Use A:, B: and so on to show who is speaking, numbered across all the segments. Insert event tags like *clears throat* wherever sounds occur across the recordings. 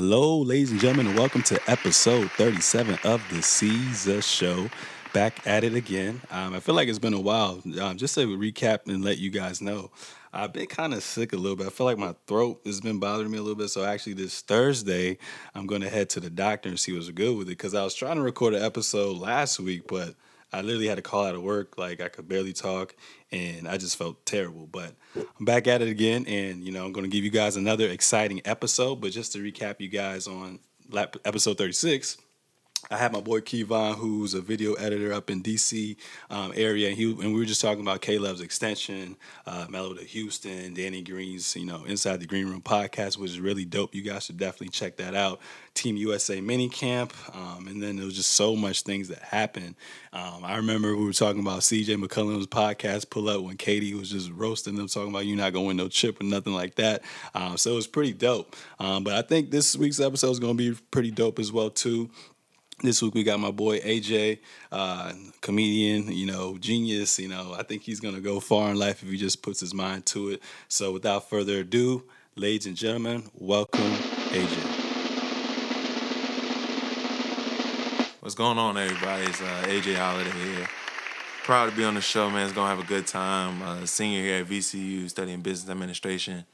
A: Hello, ladies and gentlemen, and welcome to episode 37 of the Seezus Show. Back at it again. Um, I feel like it's been a while. Um, just to recap and let you guys know, I've been kind of sick a little bit. I feel like my throat has been bothering me a little bit. So actually, this Thursday, I'm going to head to the doctor and see what's good with it because I was trying to record an episode last week, but I literally had to call out of work. Like I could barely talk, and I just felt terrible. But I'm back at it again, and you know I'm going to give you guys another exciting episode. But just to recap, you guys on episode 36. I had my boy Kevon, who's a video editor up in DC um, area, and he and we were just talking about Love's extension, uh, Melo to Houston, Danny Green's, you know, Inside the Green Room podcast, which is really dope. You guys should definitely check that out. Team USA mini camp, um, and then there was just so much things that happened. Um, I remember we were talking about CJ McCollum's podcast pull up when KD was just roasting them, talking about you're not going to win no chip or nothing like that. Um, so it was pretty dope. Um, but I think this week's episode is going to be pretty dope as well too. This week we got my boy AJ, uh, comedian, you know, genius. You know, I think he's gonna go far in life if he just puts his mind to it. So without further ado, ladies and gentlemen, welcome AJ.
B: What's going on, everybody? It's uh, AJ Holliday here. Proud to be on the show, man. It's gonna have a good time. Uh, senior here at VCU, studying business administration.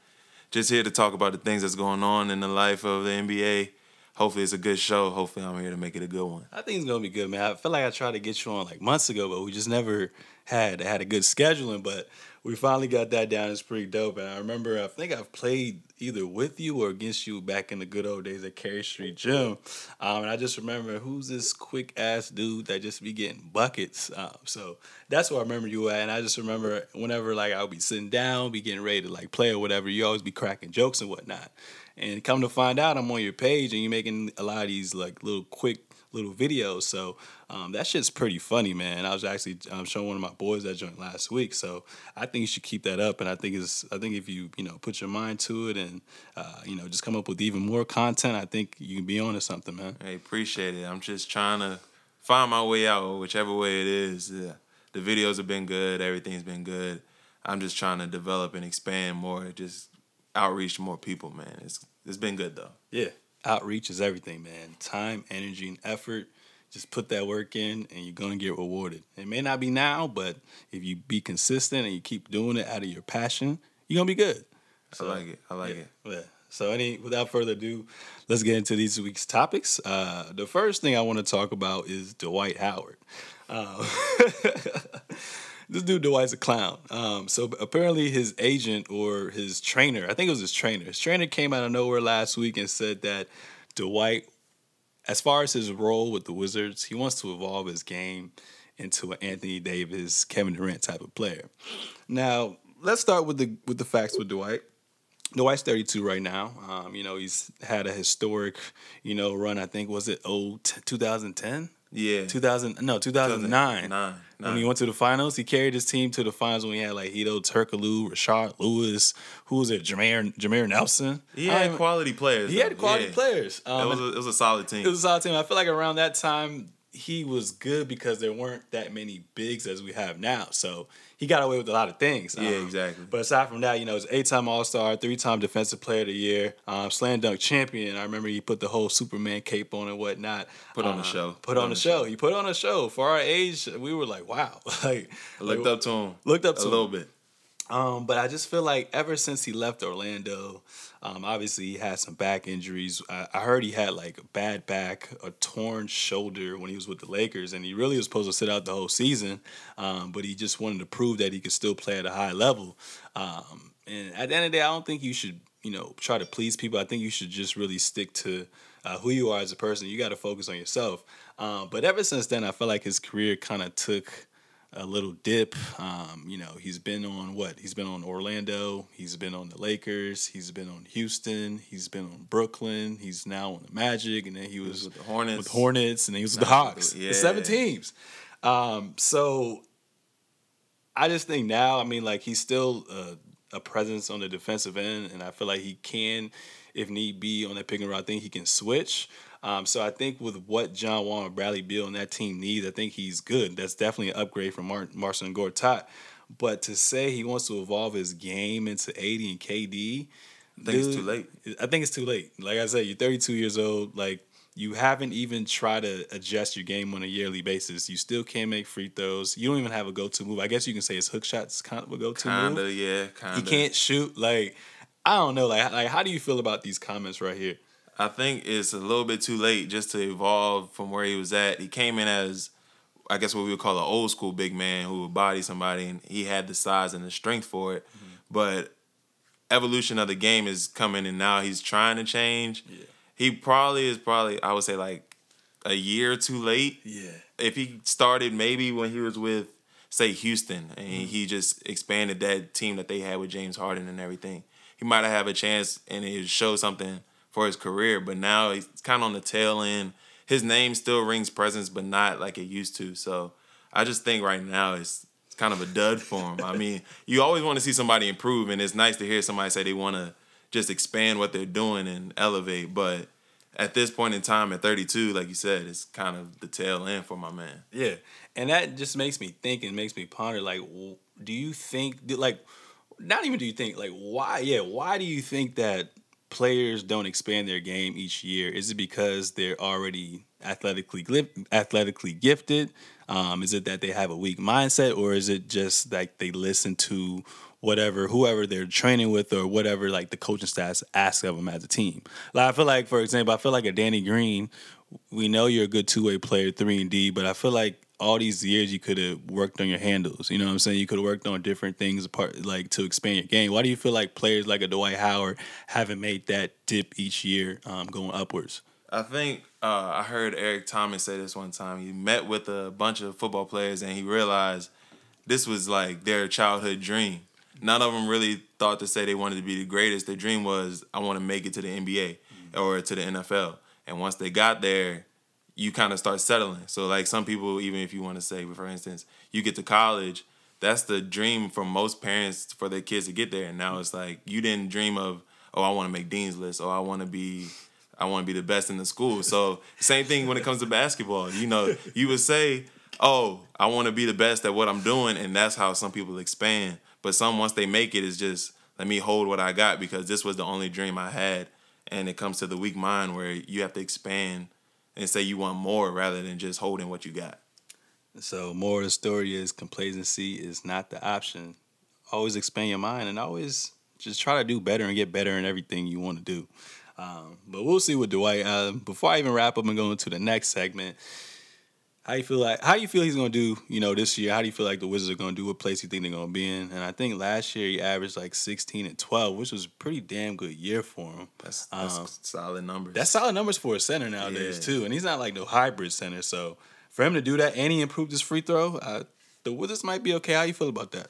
B: Just here to talk about the things that's going on in the life of the NBA hopefully it's a good show. Hopefully I'm here to make it a good one.
A: I think it's gonna be good, man. I feel like I tried to get you on like months ago, but we just never had had a good scheduling. But we finally got that down. It's pretty dope. And I remember I think I've played either with you or against you back in the good old days at Cary Street Gym. Um, and I just remember who's this quick ass dude that just be getting buckets. Um, so that's where I remember you at. And I just remember whenever like I would be sitting down, be getting ready to like play or whatever, you always be cracking jokes and whatnot. And come to find out, I'm on your page and you're making a lot of these like little quick little videos. So um, that shit's pretty funny, man. I was actually um, showing one of my boys that joint last week. So I think you should keep that up. And I think it's I think if you you know put your mind to it and uh, you know just come up with even more content, I think you can be on to something, man.
B: Hey, appreciate it. I'm just trying to find my way out, whichever way it is. Yeah. The videos have been good. Everything's been good. I'm just trying to develop and expand more. Just outreach to more people, man. It's it's been good though.
A: Yeah, outreach is everything, man. Time, energy, and effort. Just put that work in, and you're gonna get rewarded. It may not be now, but if you be consistent and you keep doing it out of your passion, you're gonna be good.
B: So, I like it. I like
A: yeah,
B: it.
A: Yeah. So, any without further ado, let's get into these week's topics. Uh, the first thing I want to talk about is Dwight Howard. Uh, *laughs* this dude Dwight's a clown. Um, so apparently his agent or his trainer, I think it was his trainer, his trainer came out of nowhere last week and said that Dwight, as far as his role with the Wizards, he wants to evolve his game into an Anthony Davis, Kevin Durant type of player. Now let's start with the with the facts with Dwight. Dwight's 32 right now. Um, you know, he's had a historic, you know, run. I think was it oh 2010
B: yeah.
A: 2000 no 2009 nine, when he went to the finals he carried his team to the finals when he had like Hedo Turkoglu, Rashard Lewis. Who was it? Jameer Jameer Nelson?
B: He had quality players
A: he though. had quality
B: yeah.
A: players.
B: Um, it, was a, it was a solid team.
A: it was a solid team. I feel like around that time he was good because there weren't that many bigs as we have now. So he got away with a lot of things.
B: Yeah, um, exactly.
A: But aside from that, you know, he's eight-time All-Star, three-time Defensive Player of the Year, um, slam dunk champion. I remember he put the whole Superman cape on and whatnot.
B: Put on the uh, show.
A: Put, put on, on the show. show. He put on a show. For our age, we were like, wow. *laughs* like
B: I looked
A: like,
B: up to him.
A: Looked up to
B: a
A: him.
B: little bit.
A: Um, but I just feel like ever since he left Orlando, um, obviously he had some back injuries. I, I, heard he had like a bad back, a torn shoulder when he was with the Lakers, and he really was supposed to sit out the whole season. Um, but he just wanted to prove that he could still play at a high level. Um, and at the end of the day, I don't think you should, you know, try to please people. I think you should just really stick to uh, who you are as a person. You got to focus on yourself. Um, but ever since then, I felt like his career kind of took a little dip. Um, you know, he's been on what? He's been on Orlando. He's been on the Lakers. He's been on Houston. He's been on Brooklyn. He's now on the Magic, and then he was,
B: he was with the Hornets.
A: With Hornets, and then he was with the Hawks. Yeah. The seven teams. Um, so I just think now, I mean, like he's still a, a presence on the defensive end, and I feel like he can, if need be, on that pick and roll. I think he can switch. Um, so I think with what John Wall and Bradley Beal and that team needs, I think he's good. That's definitely an upgrade from Mar- Marcin Gortat. But to say he wants to evolve his game into AD and KD,
B: I think Dude, it's too late.
A: I think it's too late. Like I said, you're 32 years old. Like you haven't even tried to adjust your game on a yearly basis. You still can't make free throws. You don't even have a go to move. I guess you can say his hook shots kind of a go to move.
B: Kinda, yeah, kinda.
A: He can't shoot. Like I don't know. Like like how do you feel about these comments right here?
B: I think it's a little bit too late just to evolve from where he was at. He came in as I guess what we would call an old school big man who would body somebody, and he had the size and the strength for it. Mm-hmm. But evolution of the game is coming, and now he's trying to change. Yeah. He probably is probably I would say like a year too late.
A: Yeah.
B: If he started maybe when he was with say Houston and mm-hmm. he just expanded that team that they had with James Harden and everything, he might have a chance and it show something for his career. But now he's kind of on the tail end. His name still rings presence, but not like it used to. So I just think right now it's it's kind of a dud for him. I mean, *laughs* you always want to see somebody improve, and it's nice to hear somebody say they want to just expand what they're doing and elevate. But at this point in time, at 32, like you said, it's kind of the tail end for my man.
A: Yeah, and that just makes me think and makes me ponder. Like, do you think like? Not even do you think like why? Yeah, why do you think that players don't expand their game each year? Is it because they're already athletically athletically gifted? Um, is it that they have a weak mindset, or is it just like they listen to whatever whoever they're training with or whatever like the coaching staff asks of them as a team? Like I feel like, for example, I feel like a Danny Green. We know you're a good two way player, three and D, but I feel like all these years you could have worked on your handles. You know what I'm saying? You could have worked on different things apart like to expand your game. Why do you feel like players like a Dwight Howard haven't made that dip each year um, going upwards?
B: I think uh, I heard Eric Thomas say this one time. He met with a bunch of football players and he realized this was like their childhood dream. None of them really thought to say they wanted to be the greatest. Their dream was, I want to make it to the NBA mm-hmm. or to the NFL. And once they got there, you kind of start settling. So like some people, even if you want to say, for instance, you get to college, that's the dream for most parents for their kids to get there. And now it's like you didn't dream of, oh, I want to make dean's list, or I want to be, I want to be the best in the school. So same thing when it comes to basketball. You know, you would say, oh, I want to be the best at what I'm doing, and that's how some people expand. But some once they make it, is just let me hold what I got because this was the only dream I had. And it comes to the weak mind where you have to expand and say you want more rather than just holding what you got.
A: So more of the story is complacency is not the option. Always expand your mind and always just try to do better and get better in everything you want to do. Um, but we'll see with Dwight. Uh, before I even wrap up and go into the next segment, how you feel like how you feel he's gonna do, you know, this year? How do you feel like the Wizards are gonna do? What place you think they're gonna be in? And I think last year he averaged like sixteen and twelve, which was a pretty damn good year for him.
B: That's, that's um, solid numbers.
A: That's solid numbers for a center nowadays yeah. too. And he's not like no hybrid center, so for him to do that and he improved his free throw, uh, the Wizards might be okay. How you feel about that?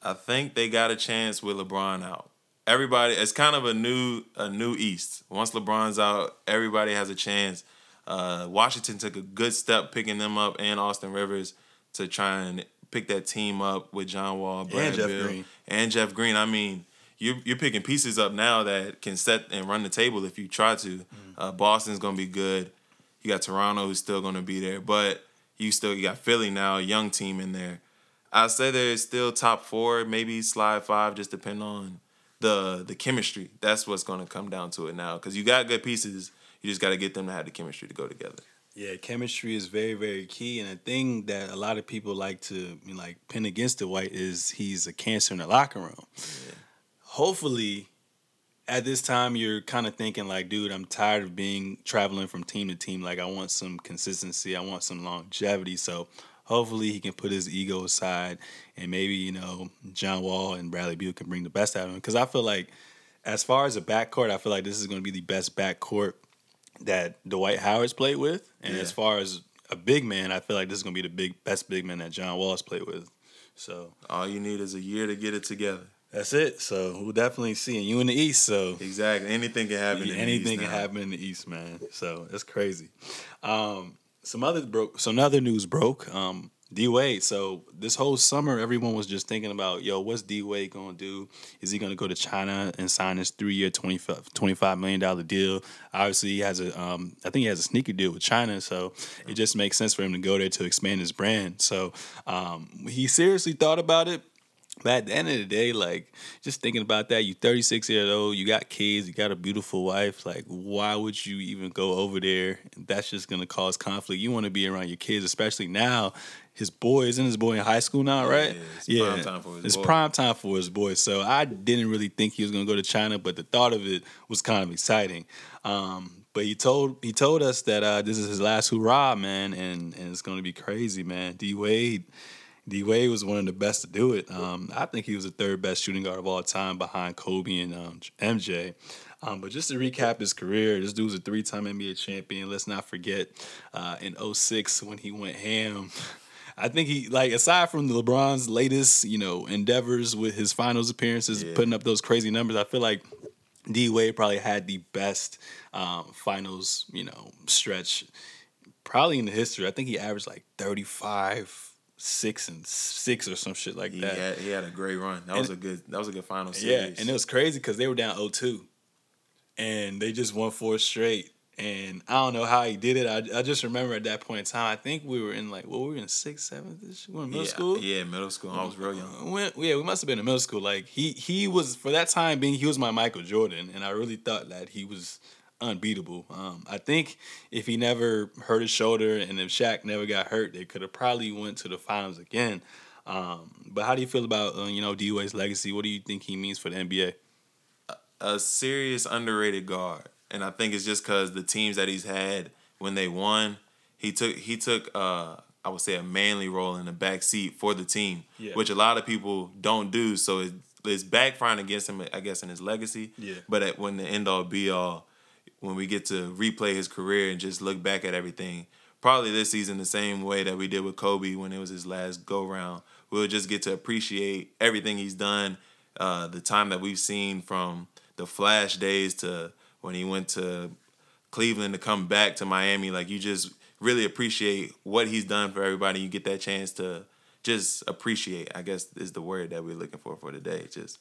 B: I think they got a chance with LeBron out. Everybody, it's kind of a new a new East. Once LeBron's out, everybody has a chance uh, Washington took a good step picking them up and Austin Rivers to try and pick that team up with John Wall, Brad and Jeff Bill, Green. and Jeff Green. I mean, you're you're picking pieces up now that can set and run the table if you try to. Mm. Uh, Boston's gonna be good. You got Toronto who's still gonna be there, but you still you got Philly now, a young team in there. I say they're still top four, maybe slide five, just depend on the the chemistry. That's what's gonna come down to it now because you got good pieces you just got to get them to have the chemistry to go together.
A: Yeah, chemistry is very, very key, and a thing that a lot of people like to like pin against Dwight is he's a cancer in the locker room. Yeah. Hopefully, at this time, you're kind of thinking like, dude, I'm tired of being traveling from team to team. Like, I want some consistency. I want some longevity. So hopefully, he can put his ego aside, and maybe you know John Wall and Bradley Beal can bring the best out of him. Because I feel like, as far as a backcourt, I feel like this is going to be the best backcourt that Dwight Howard's played with, and yeah. as far as a big man, I feel like this is gonna be the big best big man that John Wall's played with. So
B: all you need is a year to get it together.
A: That's it. So we'll definitely see. And you in the East, so
B: exactly anything can happen.
A: anything can happen in the East, man. So it's crazy. Um, some other broke. Some other news broke. Um, D Wade. So this whole summer, everyone was just thinking about, yo, what's D Wade gonna do? Is he gonna go to China and sign his three year, 25, $25 million deal? Obviously, he has a, um, I think he has a sneaker deal with China, so it just makes sense for him to go there to expand his brand. So um, he seriously thought about it. But at the end of the day, like just thinking about that, you're 36 years old, you got kids, you got a beautiful wife. Like, why would you even go over there? That's just gonna cause conflict. You want to be around your kids, especially now. His boy isn't his boy in high school now, right?
B: Yeah, it's prime time for his
A: it's
B: boy.
A: prime time for his boy. So I didn't really think he was gonna go to China, but the thought of it was kind of exciting. Um, but he told he told us that uh, this is his last hurrah, man, and and it's gonna be crazy, man. D Wade. D Wade was one of the best to do it. Um, I think he was the third best shooting guard of all time behind Kobe and um, MJ. Um, but just to recap his career, this dude was a three time NBA champion. Let's not forget uh, in 06 when he went ham. I think he like aside from LeBron's latest, you know, endeavors with his finals appearances,
B: Yeah.
A: putting up those crazy numbers. I feel like D Wade probably had the best um, finals, you know, stretch probably in the history. I think he averaged like 35, six and six or some shit like
B: He
A: that.
B: had he had a great run. That was a good that was a good final
A: Yeah, and it was crazy because they were down 0-2. and they just won four straight. And I don't know how he did it. I, I just remember at that point in time, I think we were in like, well, we were in sixth, seventh, we were in middle
B: yeah,
A: school.
B: Yeah, middle school. I was real young.
A: We- yeah, we must have been in middle school. Like he he was for that time being he was my Michael Jordan, and I really thought that he was unbeatable. Um, I think if he never hurt his shoulder and if Shaq never got hurt, they could have probably went to the finals again. Um, but how do you feel about uh, you know D Wade's legacy? What do you think he means for the NBA?
B: a serious underrated guard, and I think it's just because the teams that he's had when they won, he took he took uh I would say a manly role in the back seat for the team,
A: Yeah.
B: which a lot of people don't do. So it, it's backfiring against him, I guess, in his legacy.
A: Yeah.
B: But at, when the end all be all, when we get to replay his career and just look back at everything, probably this season the same way that we did with Kobe when it was his last go round, we'll just get to appreciate everything he's done, uh, the time that we've seen from the Flash days to when he went to Cleveland to come back to Miami. Like you just really appreciate what he's done for everybody. You get that chance to just appreciate. I guess is the word that we're looking for for today. Just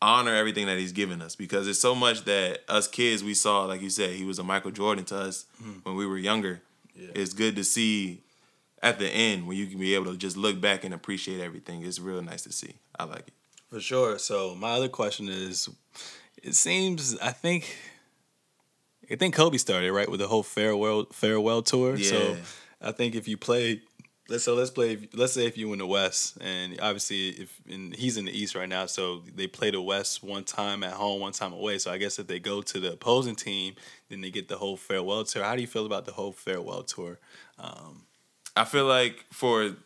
B: honor everything that he's given us because it's so much that us kids we saw. Like you said, he was a Michael Jordan to us hmm. when we were younger.
A: Yeah.
B: It's good to see at the end when you can be able to just look back and appreciate everything. It's real nice to see. I like it.
A: For sure. So my other question is, it seems I think, I think Kobe started right with the whole farewell farewell tour. So I think if you play, let's so let's play. Let's say if you in the West, and obviously if and he's in the East right now, so they play the West one time at home, one time away. So I guess if they go to the opposing team, then they get the whole farewell tour. How do you feel about the whole farewell tour? Um,
B: I feel like for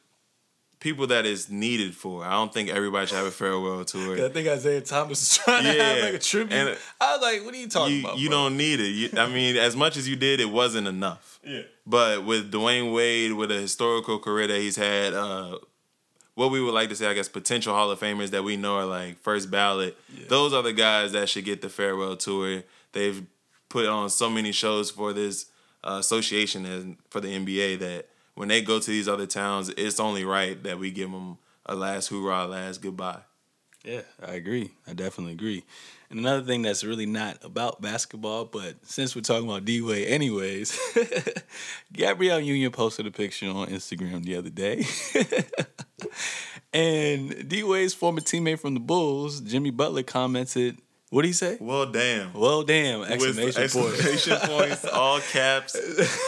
B: people that is needed for, I don't think everybody should have a farewell tour.
A: I think Isaiah Thomas is trying to have like a tribute.
B: And-
A: I was like, what are you talking
B: You,
A: about?
B: you
A: bro?
B: don't need it. You, I mean, as much as you did, it wasn't enough.
A: Yeah.
B: But with Dwyane Wade, with a historical career that he's had, uh, what we would like to say, I guess, potential Hall of Famers that we know are like first ballot.
A: Yeah.
B: Those are the guys that should get the farewell tour. They've put on so many shows for this uh, association and for the NBA that when they go to these other towns, it's only right that we give them a last hoorah, last goodbye.
A: Yeah, I agree. I definitely agree. And another thing that's really not about basketball, but since we're talking about D Wade anyways, *laughs* Gabrielle Union posted a picture on Instagram the other day. *laughs* and D Wade's former teammate from the Bulls, Jimmy Butler, commented, what do you say?
B: Well, damn.
A: Well, damn! Exclamation point.
B: exclamation *laughs* points, all caps,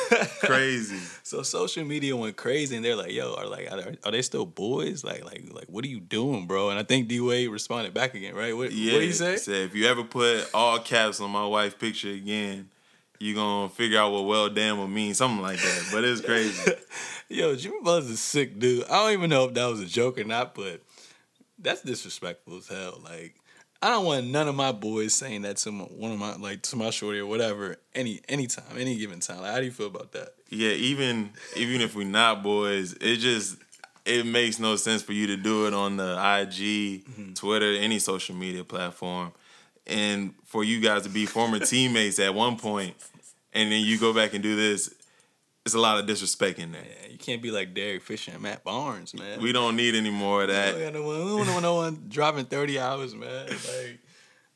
B: *laughs* crazy.
A: So social media went crazy, and they're like, "Yo, are like, are, are they still boys? Like, like, like, what are you doing, bro?" And I think D Wade responded back again, right? What,
B: Yeah,
A: what did he say?
B: Said if you ever put all caps on my wife's picture again, you gonna figure out what well damn will mean, something like that. But it's crazy. *laughs*
A: Yo, Jimmy Butler's a sick dude. I don't even know if that was a joke or not, but that's disrespectful as hell. Like, I don't want none of my boys saying that to my, one of my like to my shorty or whatever any anytime, any given time. Like, how do you feel about that?
B: yeah, even even if we're not boys, it just it makes no sense for you to do it on the IG,
A: Mm-hmm.
B: Twitter, any social media platform, and for you guys to be former *laughs* teammates at one point, and then you go back and do this. It's a lot of disrespect in there.
A: Yeah, you can't be like Derek Fisher and Matt Barnes, man.
B: We don't need any more of that.
A: don't got no one- we don't want no one driving thirty hours, man. Like,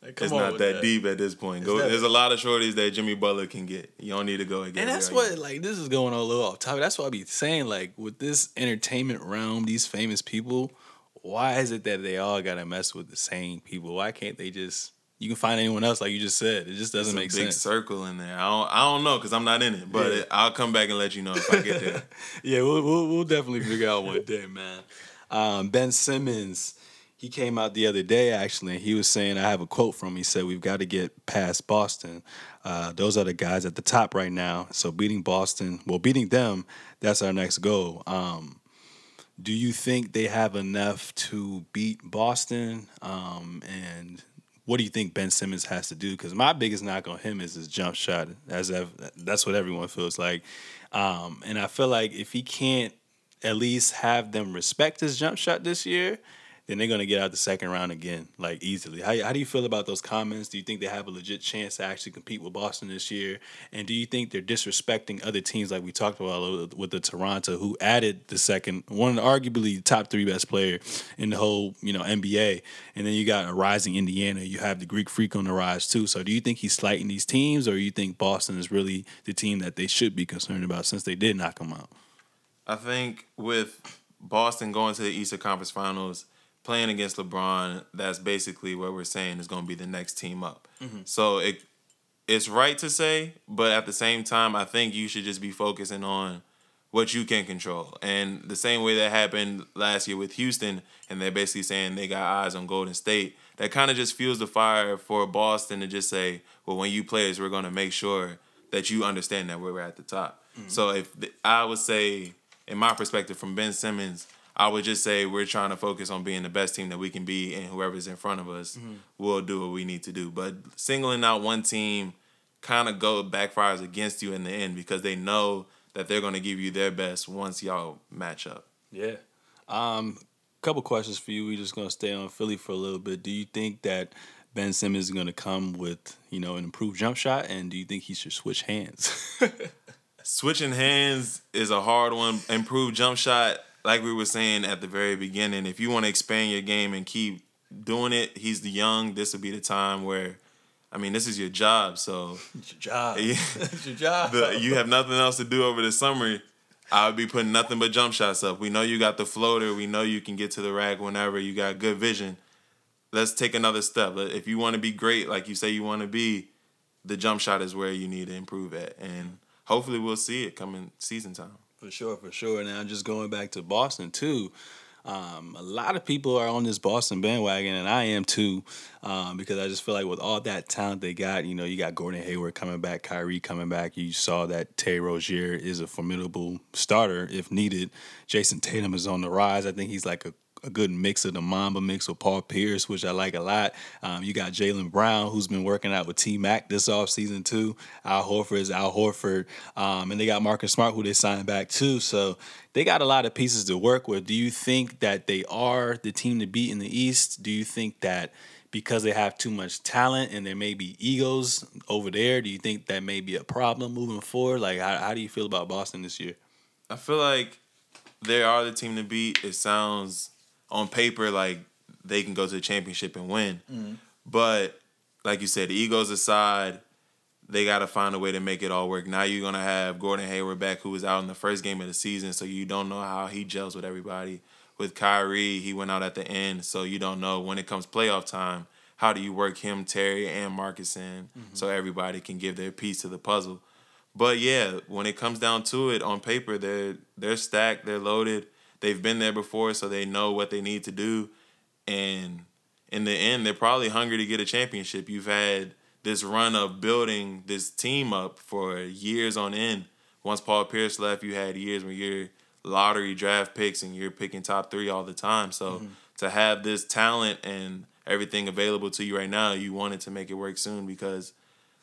A: like come
B: it's not
A: with
B: that, deep at this point. Go, there's a lot of shorties that Jimmy Butler can get. You don't need to go again.
A: And that's what like this is going on a little off topic. That's what I be saying. Like with this entertainment realm, these famous people, why is it that they all gotta mess with the same people? Why can't they just you can find anyone else like you just said? It just doesn't make
B: big
A: sense.
B: circle in there. I don't, I don't know because I'm not in it, but
A: Yeah.
B: it, I'll come back and let you know if I get there. *laughs*
A: yeah, we'll, we'll we'll definitely figure out one day, man. Um, ben Simmons, he came out the other day actually, and he was saying, I have a quote from him. He said, "We've got to get past Boston. Uh, those are the guys at the top right now. So beating Boston, well, beating them, that's our next goal." Um, do you think they have enough to beat Boston? Um, and what do you think Ben Simmons has to do? Because my biggest knock on him is his jump shot. As ev- that's what everyone feels like, um, and I feel like if he can't at least have them respect his jump shot this year, then they're gonna get out the second round again, like easily. How, how do you feel about those comments? Do you think they have a legit chance to actually compete with Boston this year? And do you think they're disrespecting other teams like we talked about with the Toronto, who added the second one, arguably top three best player in the whole you know NBA, and then you got a rising Indiana. You have the Greek Freak on the rise too. So do you think he's slighting these teams, or you think Boston is really the team that they should be concerned about since they did knock them out?
B: I think with Boston going to the Eastern Conference Finals, playing against LeBron, that's basically what we're saying is going to be the next team up. Mm-hmm. So it it's right to say, but at the same time, I think you should just be focusing on what you can control. And the same way that happened last year with Houston, and they're basically saying they got eyes on Golden State. That kind of just fuels the fire for Boston to just say, well, when you play us, we're going to make sure that you understand that we're at the top. Mm-hmm. So if the, I would say, in my perspective, from Ben Simmons, I would just say we're trying to focus on being the best team that we can be, and whoever's in front of us will do what we need to do. But singling out one team kind of go backfires against you in the end because they know that they're going to give you their best once y'all match up.
A: Yeah. Um, couple questions for you. We're just gonna stay on Philly for a little bit. Do you think that Ben Simmons is gonna come with, you know, an improved jump shot and do you think he should switch hands? *laughs*
B: Switching hands is a hard one. Improved jump shot, like we were saying at the very beginning. If you want to expand your game and keep doing it, he's the young. This would be the time where, I mean, this is your job. So
A: it's your job.
B: Yeah. *laughs*
A: it's your job.
B: the, you have nothing else to do over the summer. I would be putting nothing but jump shots up. We know you got the floater. We know you can get to the rack whenever. You got good vision. Let's take another step. If you want to be great, like you say you want to be, the jump shot is where you need to improve at. And hopefully we'll see it coming season time.
A: For sure, for sure. Now, just going back to Boston too, um, a lot of people are on this Boston bandwagon, and I am too, um, because I just feel like with all that talent they got, you know, you got Gordon Hayward coming back, Kyrie coming back. You saw that Terry Rozier is a formidable starter if needed. Jayson Tatum is on the rise. I think he's like a a good mix of the Mamba mix with Paul Pierce, which I like a lot. Um, you got Jaylen Brown, who's been working out with T Mac this offseason too. Al Horford is Al Horford. Um, and they got Marcus Smart, who they signed back too. So they got a lot of pieces to work with. Do you think that they are the team to beat in the East? Do you think that because they have too much talent and there may be egos over there, do you think that may be a problem moving forward? Like, how, how do you feel about Boston this year?
B: I feel like they are the team to beat. It sounds on paper like they can go to the championship and win. Mm-hmm. But like you said, egos aside, they got to find a way to make it all work. Now you're going to have Gordon Hayward back, who was out in the first game of the season, so you don't know how he gels with everybody. With Kyrie, he went out at the end, so you don't know when it comes playoff time, how do you work him, Terry, and Marcus in mm-hmm. so everybody can give their piece to the puzzle. But yeah, when it comes down to it, on paper, they're they're stacked, they're loaded. They've been there before, so they know what they need to do. And in the end, they're probably hungry to get a championship. You've had this run of building this team up for years on end. Once Paul Pierce left, you had years where you're lottery draft picks and you're picking top three all the time. So mm-hmm. to have this talent and everything available to you right now, you wanted to make it work soon because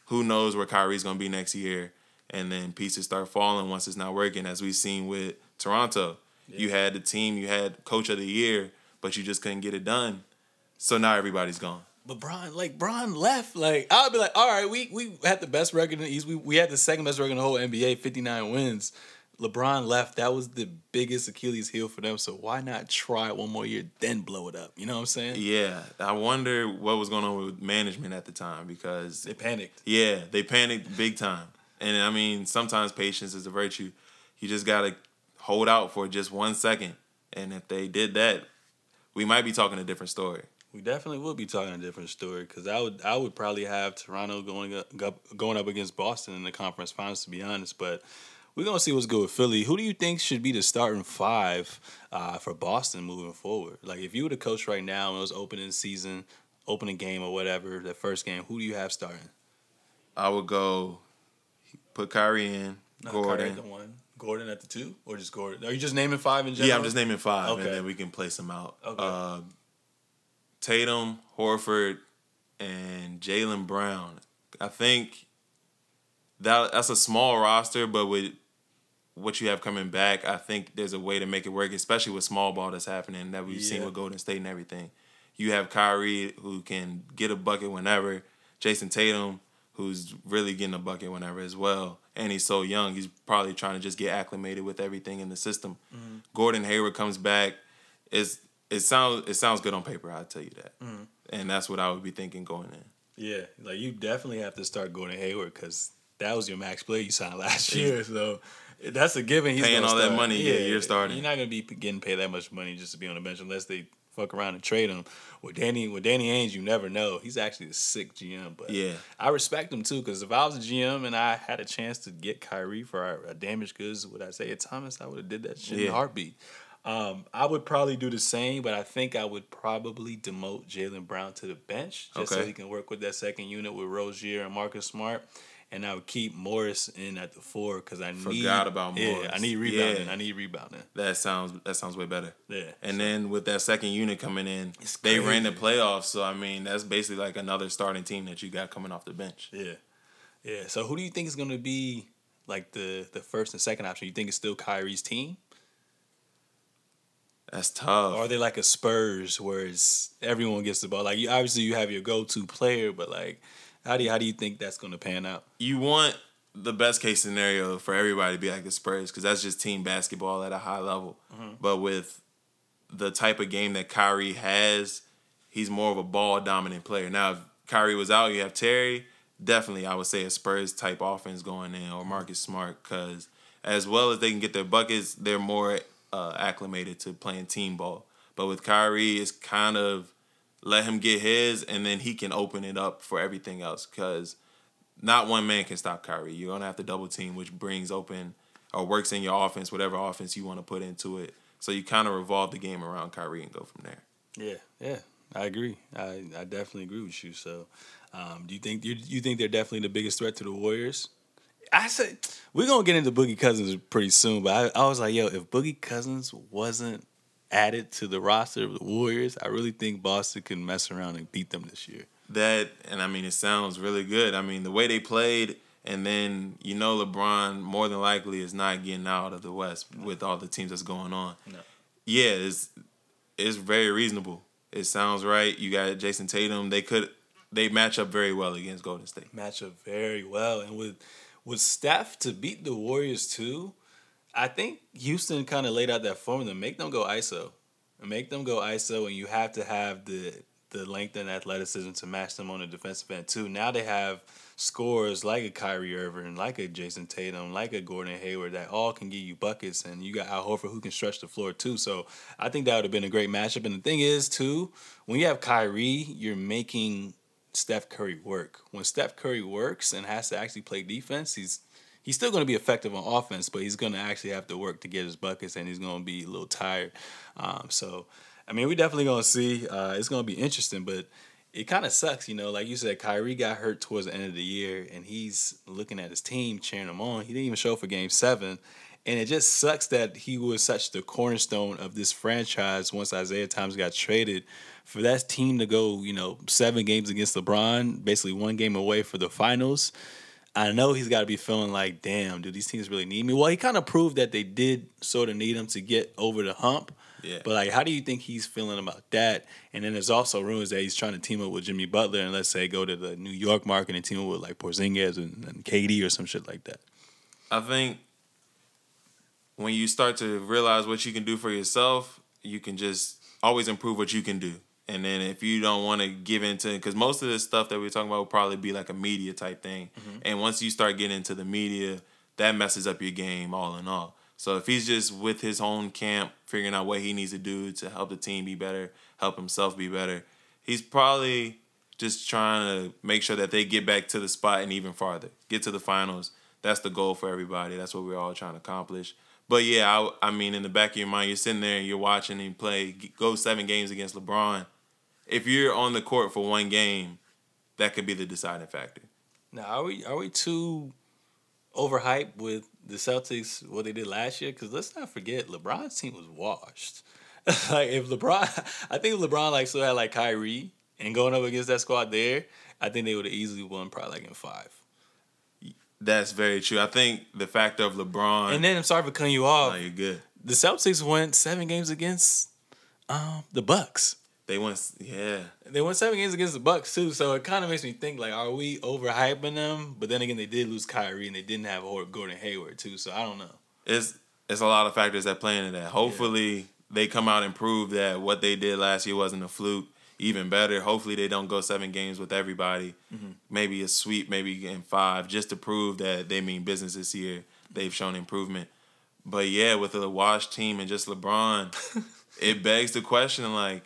B: who knows where Kyrie's gonna be next year. And then pieces start falling once it's not working, as we've seen with Toronto. You had the team, you had coach of the year, but you just couldn't get it done. So now everybody's gone.
A: But Bron, like Bron left, like I would be like, all right, we we had the best record in the East. We we had the second best record in the whole NBA, fifty nine wins. LeBron left. That was the biggest Achilles heel for them. So why not try it one more year, then blow it up? You know what I'm saying?
B: Yeah, I wonder what was going on with management at the time because
A: They panicked.
B: Yeah, they panicked big time. And I mean, sometimes patience is a virtue. You just got to hold out for just one second. And if they did that, we might be talking a different story.
A: We definitely would be talking a different story because I would I would probably have Toronto going up going up against Boston in the conference finals to be honest, but we're gonna see what's good with Philly. Who do you think should be the starting five uh, for Boston moving forward? Like if you were the coach right now and it was opening season, opening game or whatever, the first game, who do you have starting?
B: I would go put Kyrie in,
A: Not
B: Gordon.
A: Kyrie the one, Gordon at the two, or just Gordon? Are you just naming five in general?
B: Yeah, I'm just naming five,
A: Okay.
B: and then we can place them out.
A: Okay.
B: Uh, Tatum, Horford, and Jaylen Brown. I think that that's a small roster, but with what you have coming back, I think there's a way to make it work, especially with small ball that's happening that we've seen with Golden State and everything. You have Kyrie who can get a bucket whenever, Jayson Tatum who's really getting a bucket whenever as well, and he's so young. He's probably trying to just get acclimated with everything in the system. Mm-hmm. Gordon Hayward comes back. It's it sounds it sounds good on paper. I'll tell you that, mm-hmm. and that's what I would be thinking going in.
A: Yeah, like you definitely have to start Gordon Hayward because that was your max play you signed *laughs* last year. So that's a given. He's
B: Paying all that
A: start.
B: money, yeah, you're starting.
A: You're not gonna be getting paid that much money just to be on the bench unless they fuck around and trade him. With Danny, with Danny Ainge, you never know. He's actually a sick GM, but
B: Yeah.
A: I respect him too because if I was a GM and I had a chance to get Kyrie for a, a damaged goods, would Isaiah Thomas? I would have did that shit in
B: Yeah.
A: a heartbeat. Um, I would probably do the same, but I think I would probably demote Jaylen Brown to the bench just so he can work with that second unit with Rozier and Marcus Smart. And I would keep Morris in at the four because I need
B: Forgot about
A: Yeah, I need rebounding.
B: Yeah.
A: I need rebounding.
B: That sounds that sounds way better.
A: Yeah.
B: And then with that second unit coming in, they ran the playoffs. So I mean, that's basically like another starting team that you got coming off the bench.
A: Yeah, yeah. So who do you think is going to be like the the first and second option? You think it's still Kyrie's team,
B: That's tough.
A: or are they like a Spurs where it's everyone gets the ball? Like you obviously you have your go to player, but like how do you how do you think that's going to pan out?
B: you want the best case scenario for everybody to be like the Spurs because that's just team basketball at a high level. But with the type of game that Kyrie has, he's more of a ball dominant player. Now, if Kyrie was out, you have Terry. Definitely, I would say a Spurs type offense going in or Marcus Smart because as well as they can get their buckets, they're more uh, acclimated to playing team ball. But with Kyrie, it's kind of let him get his and then he can open it up for everything else because not one man can stop Kyrie. You're gonna have to double team, which brings open or works in your offense, whatever offense you want to put into it. So you kind of revolve the game around Kyrie and go from there.
A: Yeah, yeah, I agree. I, I definitely agree with you. So, um, do you think you you think they're definitely the biggest threat to the Warriors? I said we're gonna get into Boogie Cousins pretty soon, but I, I was like, yo, if Boogie Cousins wasn't added to the roster of the Warriors, I really think Boston can mess around and beat them this year.
B: That and I mean it sounds really good. I mean the way they played, and then you know LeBron more than likely is not getting out of the West with all the teams that's going on.
A: No.
B: Yeah, it's it's very reasonable. It sounds right. You got Jayson Tatum. They could they match up very well against Golden State.
A: match up very well. And with with Steph to beat the Warriors too, I think Houston kind of laid out that formula. Make them go ISO. Make them go ISO, and you have to have the the length and athleticism to match them on the defensive end too. Now they have scorers like a Kyrie Irving, like a Jayson Tatum, like a Gordon Hayward that all can give you buckets, and you got Al Horford who can stretch the floor too. So I think that would have been a great matchup. And the thing is too, when you have Kyrie, you're making Steph Curry work. When Steph Curry works and has to actually play defense, he's he's still going to be effective on offense, but he's going to actually have to work to get his buckets, and he's going to be a little tired. Um, so, I mean, we're definitely going to see. Uh, it's going to be interesting, but it kind of sucks, you know. Like you said, Kyrie got hurt towards the end of the year, and he's looking at his team cheering him on. He didn't even show for Game Seven. And it just sucks that he was such the cornerstone of this franchise once Isaiah Thomas got traded. For that team to go, you know, seven games against LeBron, basically one game away for the finals. I know he's got to be feeling like, damn, do these teams really need me? Well, he kind of proved that they did sort of need him to get over the hump.
B: Yeah.
A: But like, how do you think he's feeling about that? And then there's also rumors that he's trying to team up with Jimmy Butler and let's say go to the New York market and team up with like Porzingis and, and KD or some shit like that.
B: I think when you start to realize what you can do for yourself, you can just always improve what you can do. And then if you don't want to give into, because most of this stuff that we're talking about will probably be like a media type thing. Mm-hmm. And once you start getting into the media, that messes up your game all in all. So if he's just with his own camp, figuring out what he needs to do to help the team be better, help himself be better, he's probably just trying to make sure that they get back to the spot and even farther, get to the finals. That's the goal for everybody. That's what we're all trying to accomplish. But yeah, I, I mean, in the back of your mind, you're sitting there and you're watching him play, go seven games against LeBron. If you're on the court for one game, that could be the deciding factor.
A: Now, are we are we too overhyped with the Celtics what they did last year? Because let's not forget, LeBron's team was washed. *laughs* like if LeBron, I think if LeBron like still had like Kyrie and going up against that squad there, I think they would have easily won probably like in five.
B: That's very true. I think the fact of LeBron.
A: And then I'm sorry for cutting you off.
B: No, you're good.
A: The Celtics went seven games against um, the Bucks.
B: They went, yeah.
A: They won seven games against the Bucks too, so it kind of makes me think like, are we overhyping them? But then again, they did lose Kyrie and they didn't have Gordon Hayward too, so I don't know.
B: It's it's a lot of factors that play into that. Hopefully, yeah. they come out and prove that what they did last year wasn't a fluke. Even better, hopefully they don't go seven games with everybody. Mm-hmm. Maybe a sweep, maybe in five, just to prove that they mean business this year. They've shown improvement. But yeah, with the wash team and just LeBron, *laughs* it begs the question like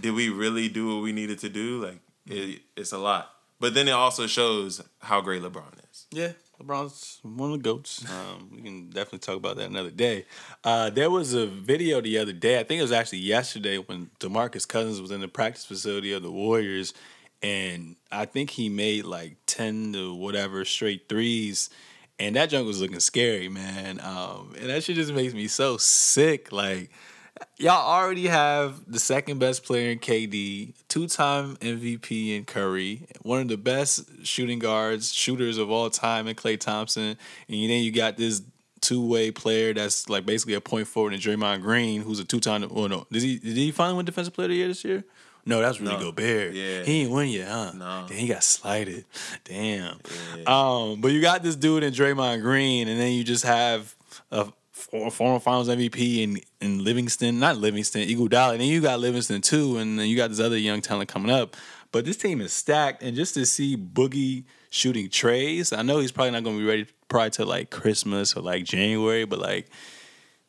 B: did we really do what we needed to do? Like it, it's a lot. But then it also shows how great LeBron is.
A: Yeah, LeBron's one of the goats. Um, we can definitely talk about that another day. Uh, there was a video the other day. I think it was actually yesterday when Demarcus Cousins was in the practice facility of the Warriors, and I think he made like ten to whatever straight threes. And that junk was looking scary, man. Um, and that shit just makes me so sick. Like, y'all already have the second best player in KD, two time MVP in Curry, one of the best shooting guards, shooters of all time in Klay Thompson, and then you got this two way player that's like basically a point forward in Draymond Green, who's a two time. Oh no, did he did he finally win Defensive Player of the Year this year? No, that's really no. Gobert. Yeah, he ain't win yet, huh? No, then he got slighted. Damn. Yeah. Um, but you got this dude in Draymond Green, and then you just have a former Finals MVP and and Livingston, not Livingston, Iguodala, and then you got Livingston too, and then you got this other young talent coming up. But this team is stacked, and just to see Boogie shooting trays, I know he's probably not going to be ready prior to like Christmas or like January, but like.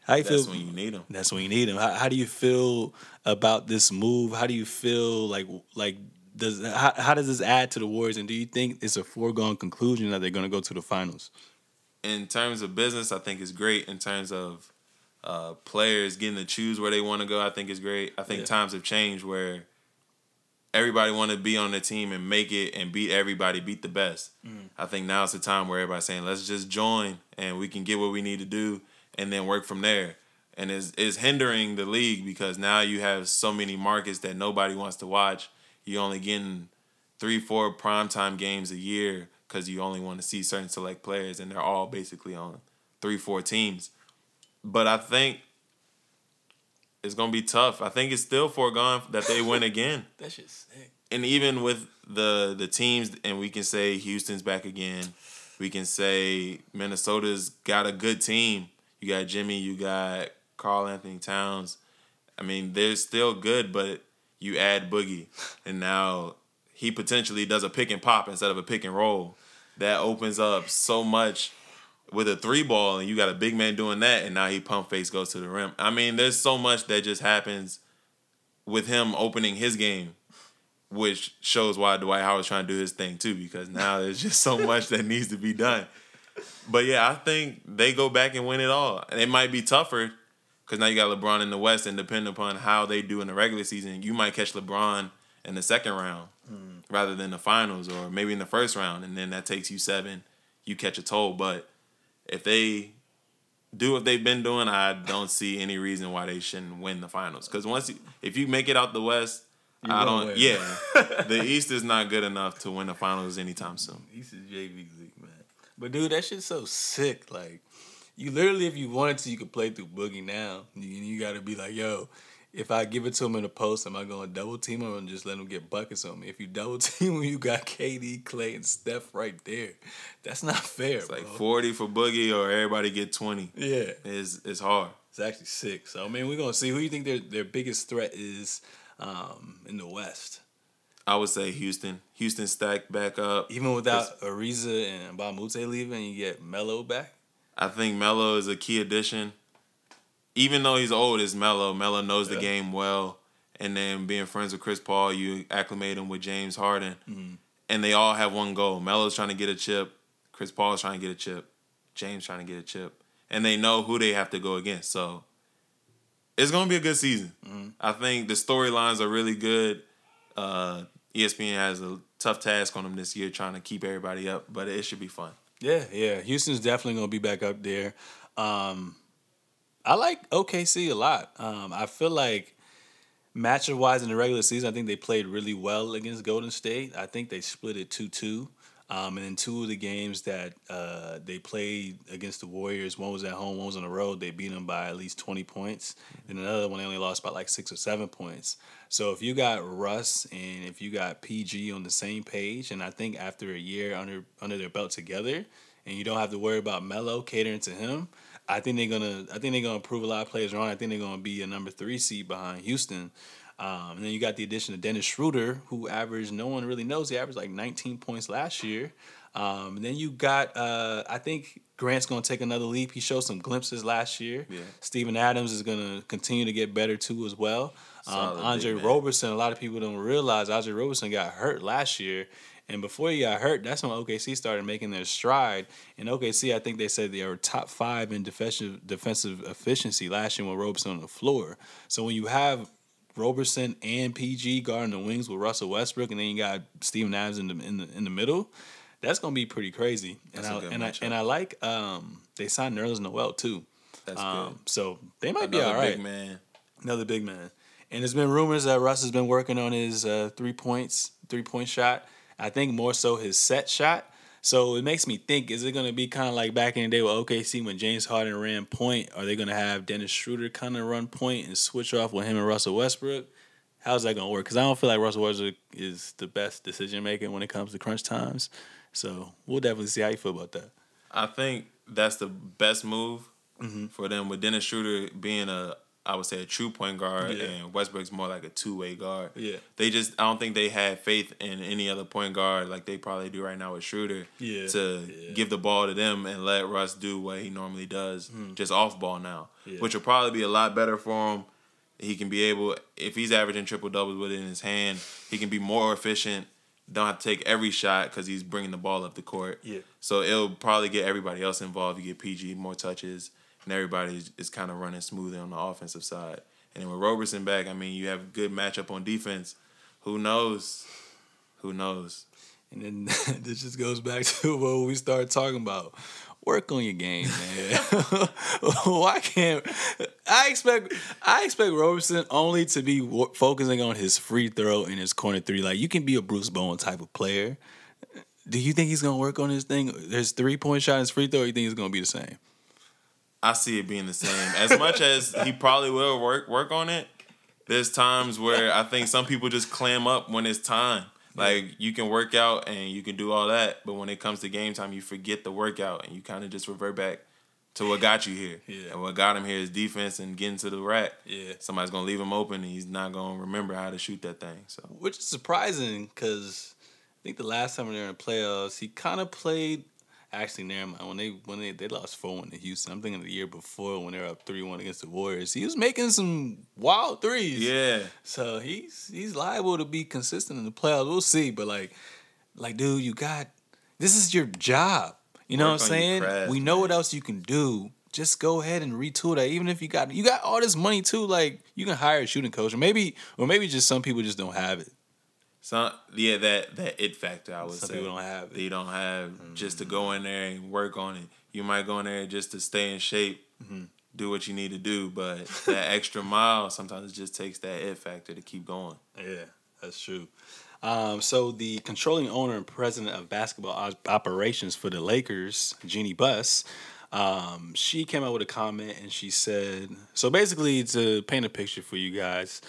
B: How you that's feel? when you need him.
A: That's when you need him. How, how do you feel about this move? How do you feel like like does how, how does this add to the Warriors? And do you think it's a foregone conclusion that they're going to go to the finals?
B: In terms of business, I think it's great. In terms of uh, players getting to choose where they want to go, I think it's great. I think yeah. times have changed where everybody want to be on the team and make it and beat everybody, beat the best. Mm. I think now it's the time where everybody's saying, let's just join and we can get what we need to do and then work from there. And is is hindering the league because now you have so many markets that nobody wants to watch. You're only getting three, four primetime games a year because you only want to see certain select players, and they're all basically on three, four teams. But I think it's gonna be tough. I think it's still foregone that they win again. *laughs*
A: That's just sick.
B: And even with the the teams, and we can say Houston's back again. We can say Minnesota's got a good team. You got Jimmy. You got Karl-Anthony Towns. I mean, they're still good, but you add Boogie, and now he potentially does a pick and pop instead of a pick and roll that opens up so much with a three ball and you got a big man doing that and now he pump face goes to the rim. I mean, there's so much that just happens with him opening his game, which shows why Dwight Howard's trying to do his thing too, because now there's just so *laughs* much that needs to be done. But yeah, I think they go back and win it all. And it might be tougher because now you got LeBron in the West, and depending upon how they do in the regular season, you might catch LeBron in the second round mm. rather than the finals or maybe in the first round and then that takes you seven you catch a toll but if they do what they've been doing i don't see any reason why they shouldn't win the finals because once you, if you make it out the west you I don't. Win. Yeah, *laughs* the East is not good enough to win the finals anytime soon.
A: East is JV league, man. But dude, that shit's so sick. Like, you literally, if you wanted to, you could play through Boogie now. You, you got to be like, yo, if I give it to him in a post, am I going to double team him and just let him get buckets on me? If you double *laughs* team him, you got KD, Klay, and Steph right there. That's not fair.
B: It's bro. like forty for Boogie, or everybody get twenty.
A: Yeah,
B: it's it's hard.
A: It's actually six. So I mean, we're gonna see who you think their their biggest threat is um, in the West.
B: I would say Houston. Houston stacked back up.
A: Even without Ariza and Moute leaving, you get Melo back.
B: I think Melo is a key addition. Even though he's old, is Melo. Melo knows yeah. the game well. And then being friends with Chris Paul, you acclimate him with James Harden. Mm-hmm. And they all have one goal. Melo's trying to get a chip. Chris Paul's trying to get a chip. James trying to get a chip. And they know who they have to go against. So it's gonna be a good season. Mm-hmm. I think the storylines are really good. Uh, ESPN has a tough task on them this year, trying to keep everybody up, but it should be fun.
A: Yeah, yeah. Houston's definitely gonna be back up there. Um, I like OKC a lot. Um, I feel like matchup wise in the regular season, I think they played really well against Golden State. I think they split it two two. Um, and in two of the games that uh, they played against the Warriors, one was at home, one was on the road. They beat them by at least twenty points, and another one they only lost by like six or seven points. So if you got Russ and if you got PG on the same page, and I think after a year under under their belt together, and you don't have to worry about Melo catering to him, I think they're gonna I think they're gonna prove a lot of players wrong. I think they're gonna be a number three seed behind Houston. Um, and then you got the addition of Dennis Schroeder, who averaged no one really knows he averaged like 19 points last year. Um, and then you got uh, I think Grant's gonna take another leap. He showed some glimpses last year. Yeah. Steven Adams is gonna continue to get better too as well. Um, Andre Roberson, a lot of people don't realize Andre Roberson got hurt last year. And before he got hurt, that's when OKC started making their stride. And OKC, I think they said they were top five in defensive defensive efficiency last year with Roberson on the floor. So when you have Roberson and PG guarding the wings with Russell Westbrook, and then you got Steven Adams in the in the in the middle, that's gonna be pretty crazy. That's and I and I and I like um they signed Nerlens Noel too. That's um, good. So they might Another be all right. Big man. Another big man. And there's been rumors that Russ has been working on his uh, three points, three point shot. I think more so his set shot. So it makes me think: Is it going to be kind of like back in the day with OKC when James Harden ran point? Are they going to have Dennis Schroeder kind of run point and switch off with him and Russell Westbrook? How's that going to work? Because I don't feel like Russell Westbrook is the best decision maker when it comes to crunch times. So we'll definitely see how you feel about that.
B: I think that's the best move mm-hmm. for them with Dennis Schroeder being a I would say a true point guard, yeah. and Westbrook's more like a two way guard. Yeah, they just I don't think they had faith in any other point guard like they probably do right now with Schroeder. Yeah, to yeah. give the ball to them and let Russ do what he normally does, mm. just off ball now, yeah. which will probably be a lot better for him. He can be able if he's averaging triple doubles with it in his hand, he can be more efficient. Don't have to take every shot because he's bringing the ball up the court. Yeah. So it'll probably get everybody else involved. You get PG more touches and everybody is, kind of running smoothly on the offensive side. And then with Roberson back, I mean, you have good matchup on defense. Who knows? Who knows?
A: And then *laughs* this just goes back *laughs* to what we started talking about. Work on your game, man. *laughs* Why can't I expect? I expect Roberson only to be focusing on his free throw and his corner three. Like you can be a Bruce Bowen type of player. Do you think he's gonna work on his thing? His three point shot, his free throw. you think he's gonna be the same?
B: I see it being the same. As much as he probably will work work on it, there's times where I think some people just clam up when it's time. Like you can work out and you can do all that, but when it comes to game time, you forget the workout and you kind of just revert back to what got you here. Yeah. And what got him here is defense and getting to the rack. Yeah. Somebody's gonna leave him open and he's not gonna remember how to shoot that thing. So
A: which is surprising because I think the last time we were in the playoffs, he kind of played Actually, never mind. When they when they, they lost four one to Houston, I'm thinking the year before when they were up three one against the Warriors. He was making some wild threes. Yeah. So he's he's liable to be consistent in the playoffs. We'll see. But like like dude, you got this is your job. You know what I'm saying? Craft, we know man. what else you can do. Just go ahead and retool that. Even if you got you got all this money too, like you can hire a shooting coach, or maybe or maybe just some people just don't have it.
B: Some yeah, that that it factor I would Some say. people don't have it. They don't have mm-hmm. just to go in there and work on it. You might go in there just to stay in shape, mm-hmm. do what you need to do, but that *laughs* extra mile sometimes it just takes that it factor to keep going.
A: Yeah, that's true. Um, so the controlling owner and president of basketball operations for the Lakers, Jeanie Buss, um, she came out with a comment and she said, so basically to paint a picture for you guys,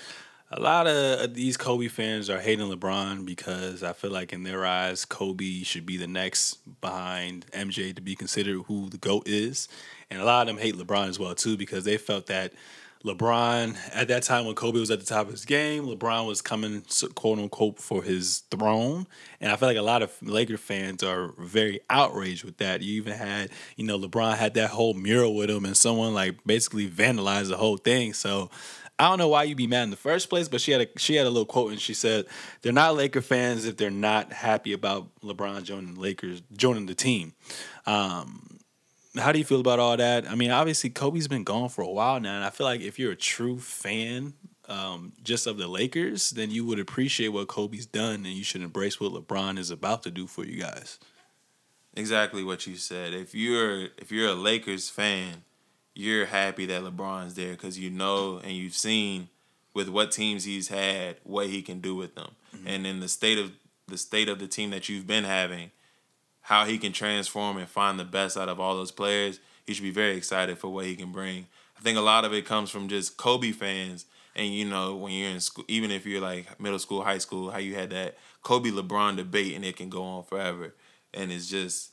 A: a lot of uh, these Kobe fans are hating LeBron because I feel like in their eyes, Kobe should be the next behind MJ to be considered who the GOAT is. And a lot of them hate LeBron as well, too, because they felt that LeBron at that time when Kobe was at the top of his game, LeBron was coming quote unquote for his throne, and I feel like a lot of Laker fans are very outraged with that. You even had you know LeBron had that whole mural with him, and someone like basically vandalized the whole thing. So. I don't know why you'd be mad in the first place, but she had a she had a little quote and she said they're not Laker fans if they're not happy about LeBron joining the Lakers joining the team. Um, how do you feel about all that? I mean, obviously Kobe's been gone for a while now, and I feel like if you're a true fan um, just of the Lakers, then you would appreciate what Kobe's done, and you should embrace what LeBron is about to do for you guys.
B: Exactly what you said. If you're if you're a Lakers fan, you're happy that LeBron's there because you know and you've seen with what teams he's had what he can do with them, mm-hmm. and in the state of the state of the team that you've been having how he can transform and find the best out of all those players, he should be very excited for what he can bring. I think a lot of it comes from just Kobe fans. And you know, when you're in school, even if you're like middle school, high school, how you had that Kobe LeBron debate and it can go on forever. And it's just,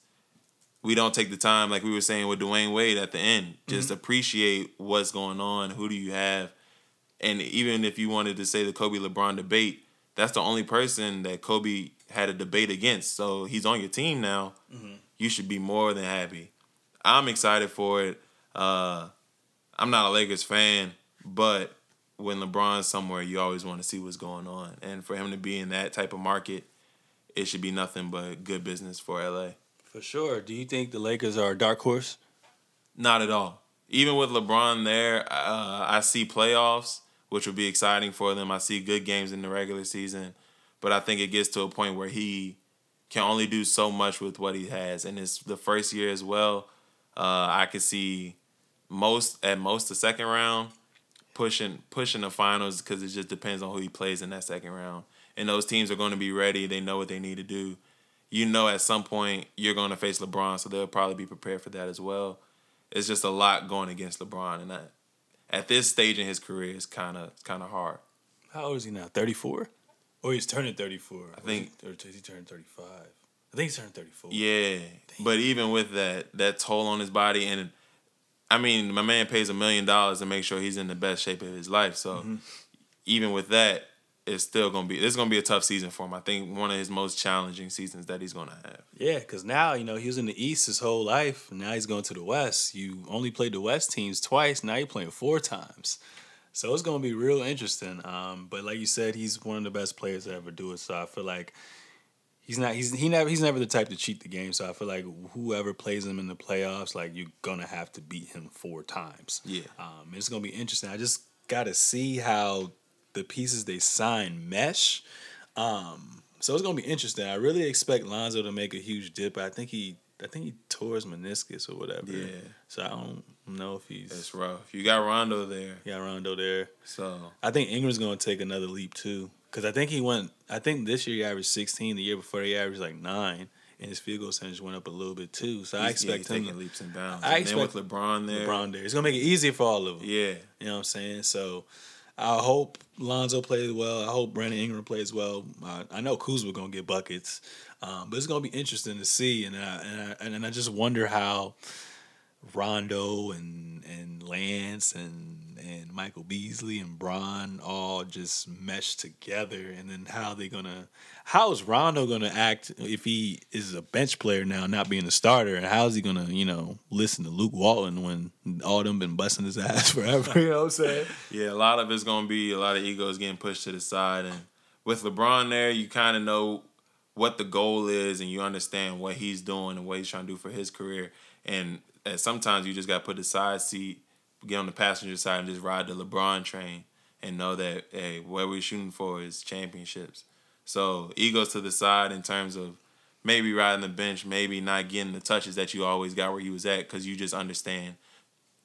B: we don't take the time, like we were saying with Dwyane Wade at the end, just mm-hmm. appreciate what's going on. Who do you have? And even if you wanted to say the Kobe LeBron debate, that's the only person that Kobe had a debate against. So he's on your team now. Mm-hmm. You should be more than happy. I'm excited for it. Uh, I'm not a Lakers fan, but when LeBron's somewhere, you always want to see what's going on. And for him to be in that type of market, it should be nothing but good business for LA.
A: For sure. Do you think the Lakers are a dark horse?
B: Not at all. Even with LeBron there, uh, I see playoffs, which would be exciting for them. I see good games in the regular season. But I think it gets to a point where he can only do so much with what he has. And it's the first year as well. Uh, I could see most at most the second round pushing pushing the finals because it just depends on who he plays in that second round. And those teams are going to be ready. They know what they need to do. You know, at some point you're going to face LeBron, so they'll probably be prepared for that as well. It's just a lot going against LeBron, and that, at this stage in his career, it's kind of kind of hard.
A: How old is he now? Thirty four. Oh, he's turning 34.
B: I think.
A: Or is he turning 35? I think he's turning 34.
B: Yeah. Damn. But even with that, that toll on his body, and I mean, my man pays a million dollars to make sure he's in the best shape of his life. So mm-hmm. even with that, it's still gonna be. It's gonna be a tough season for him. I think one of his most challenging seasons that he's gonna have.
A: Yeah, because now you know he was in the East his whole life. Now he's going to the West. You only played the West teams twice. Now you're playing four times. So it's gonna be real interesting. Um, but like you said, he's one of the best players to ever do it. So I feel like he's not he's he never he's never the type to cheat the game. So I feel like whoever plays him in the playoffs, like you're gonna have to beat him four times.
B: Yeah.
A: Um, it's gonna be interesting. I just gotta see how the pieces they sign mesh. Um, so it's gonna be interesting. I really expect Lonzo to make a huge dip. I think he I think he tore his meniscus or whatever.
B: Yeah.
A: So I don't know if he's.
B: That's rough. You got Rondo there.
A: You got Rondo there.
B: So
A: I think Ingram's going to take another leap too, because I think he went. I think this year he averaged sixteen. The year before he averaged like nine, and his field goal percentage went up a little bit too. So he's, I expect
B: yeah,
A: him
B: taking leaps and bounds.
A: I
B: and
A: expect
B: with LeBron there.
A: LeBron there. It's gonna make it easier for all of them.
B: Yeah.
A: You know what I'm saying? So. I hope Lonzo plays well. I hope Brandon Ingram plays well. Uh, I know Kuzma gonna get buckets. Um, but it's gonna be interesting to see, and I, and I, and I just wonder how Rondo and and Lance and and Michael Beasley and Bron all just mesh together, and then how they gonna how is Rondo gonna act if he is a bench player now, not being a starter, and how is he gonna you know listen to Luke Walton when all them been busting his *laughs* ass forever? you know what I'm saying?
B: Yeah, a lot of it's gonna be a lot of egos getting pushed to the side, and with LeBron there, you kind of know what the goal is and you understand what he's doing and what he's trying to do for his career. And, and sometimes you just got to put the side seat, get on the passenger side, and just ride the LeBron train and know that hey, what we're shooting for is championships. So egos to the side in terms of maybe riding the bench, maybe not getting the touches that you always got where you was at because you just understand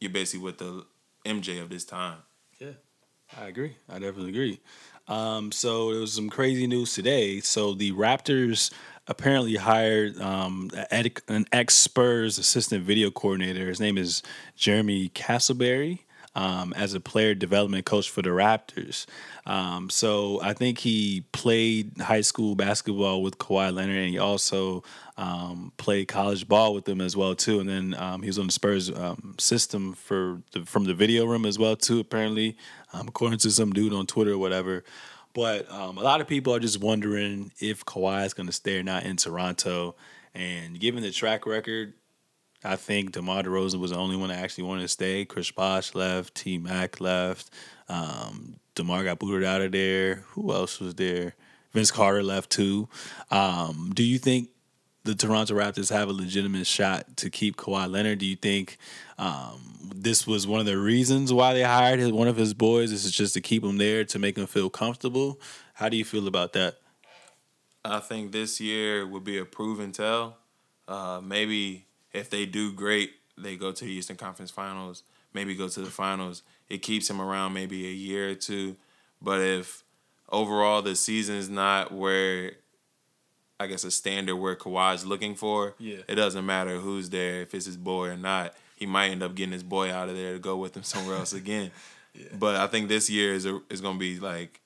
B: you're basically with the MJ of this time.
A: Yeah, I agree. I definitely agree. Um, so there was some crazy news today. So the Raptors apparently hired um, an ex Spurs assistant video coordinator. His name is Jeremy Castleberry. um, as a player development coach for the Raptors. Um, so I think he played high school basketball with Kawhi Leonard, and he also um, played college ball with them as well too. And then um, he was on the Spurs um, system for the, from the video room as well too. Apparently, um, according to some dude on Twitter or whatever. But um, a lot of people are just wondering if Kawhi is going to stay or not in Toronto. And given the track record, I think DeMar DeRozan was the only one that actually wanted to stay. Chris Bosh left, T Mac left. Um, DeMar got booted out of there. Who else was there? Vince Carter left too. Um, do you think the Toronto Raptors have a legitimate shot to keep Kawhi Leonard? Do you think um, this was one of the reasons why they hired his, one of his boys? This is just to keep him there to make him feel comfortable. How do you feel about that?
B: I think this year would be a prove and tell. Uh, maybe if they do great, they go to the Eastern Conference Finals. Maybe go to the finals. It keeps him around maybe a year or two. But if overall the season is not where I guess a standard where Kawhi's looking for,
A: yeah.
B: it doesn't matter who's there, if it's his boy or not. He might end up getting his boy out of there to go with him somewhere else again. *laughs* yeah. But I think this year is a, is going to be like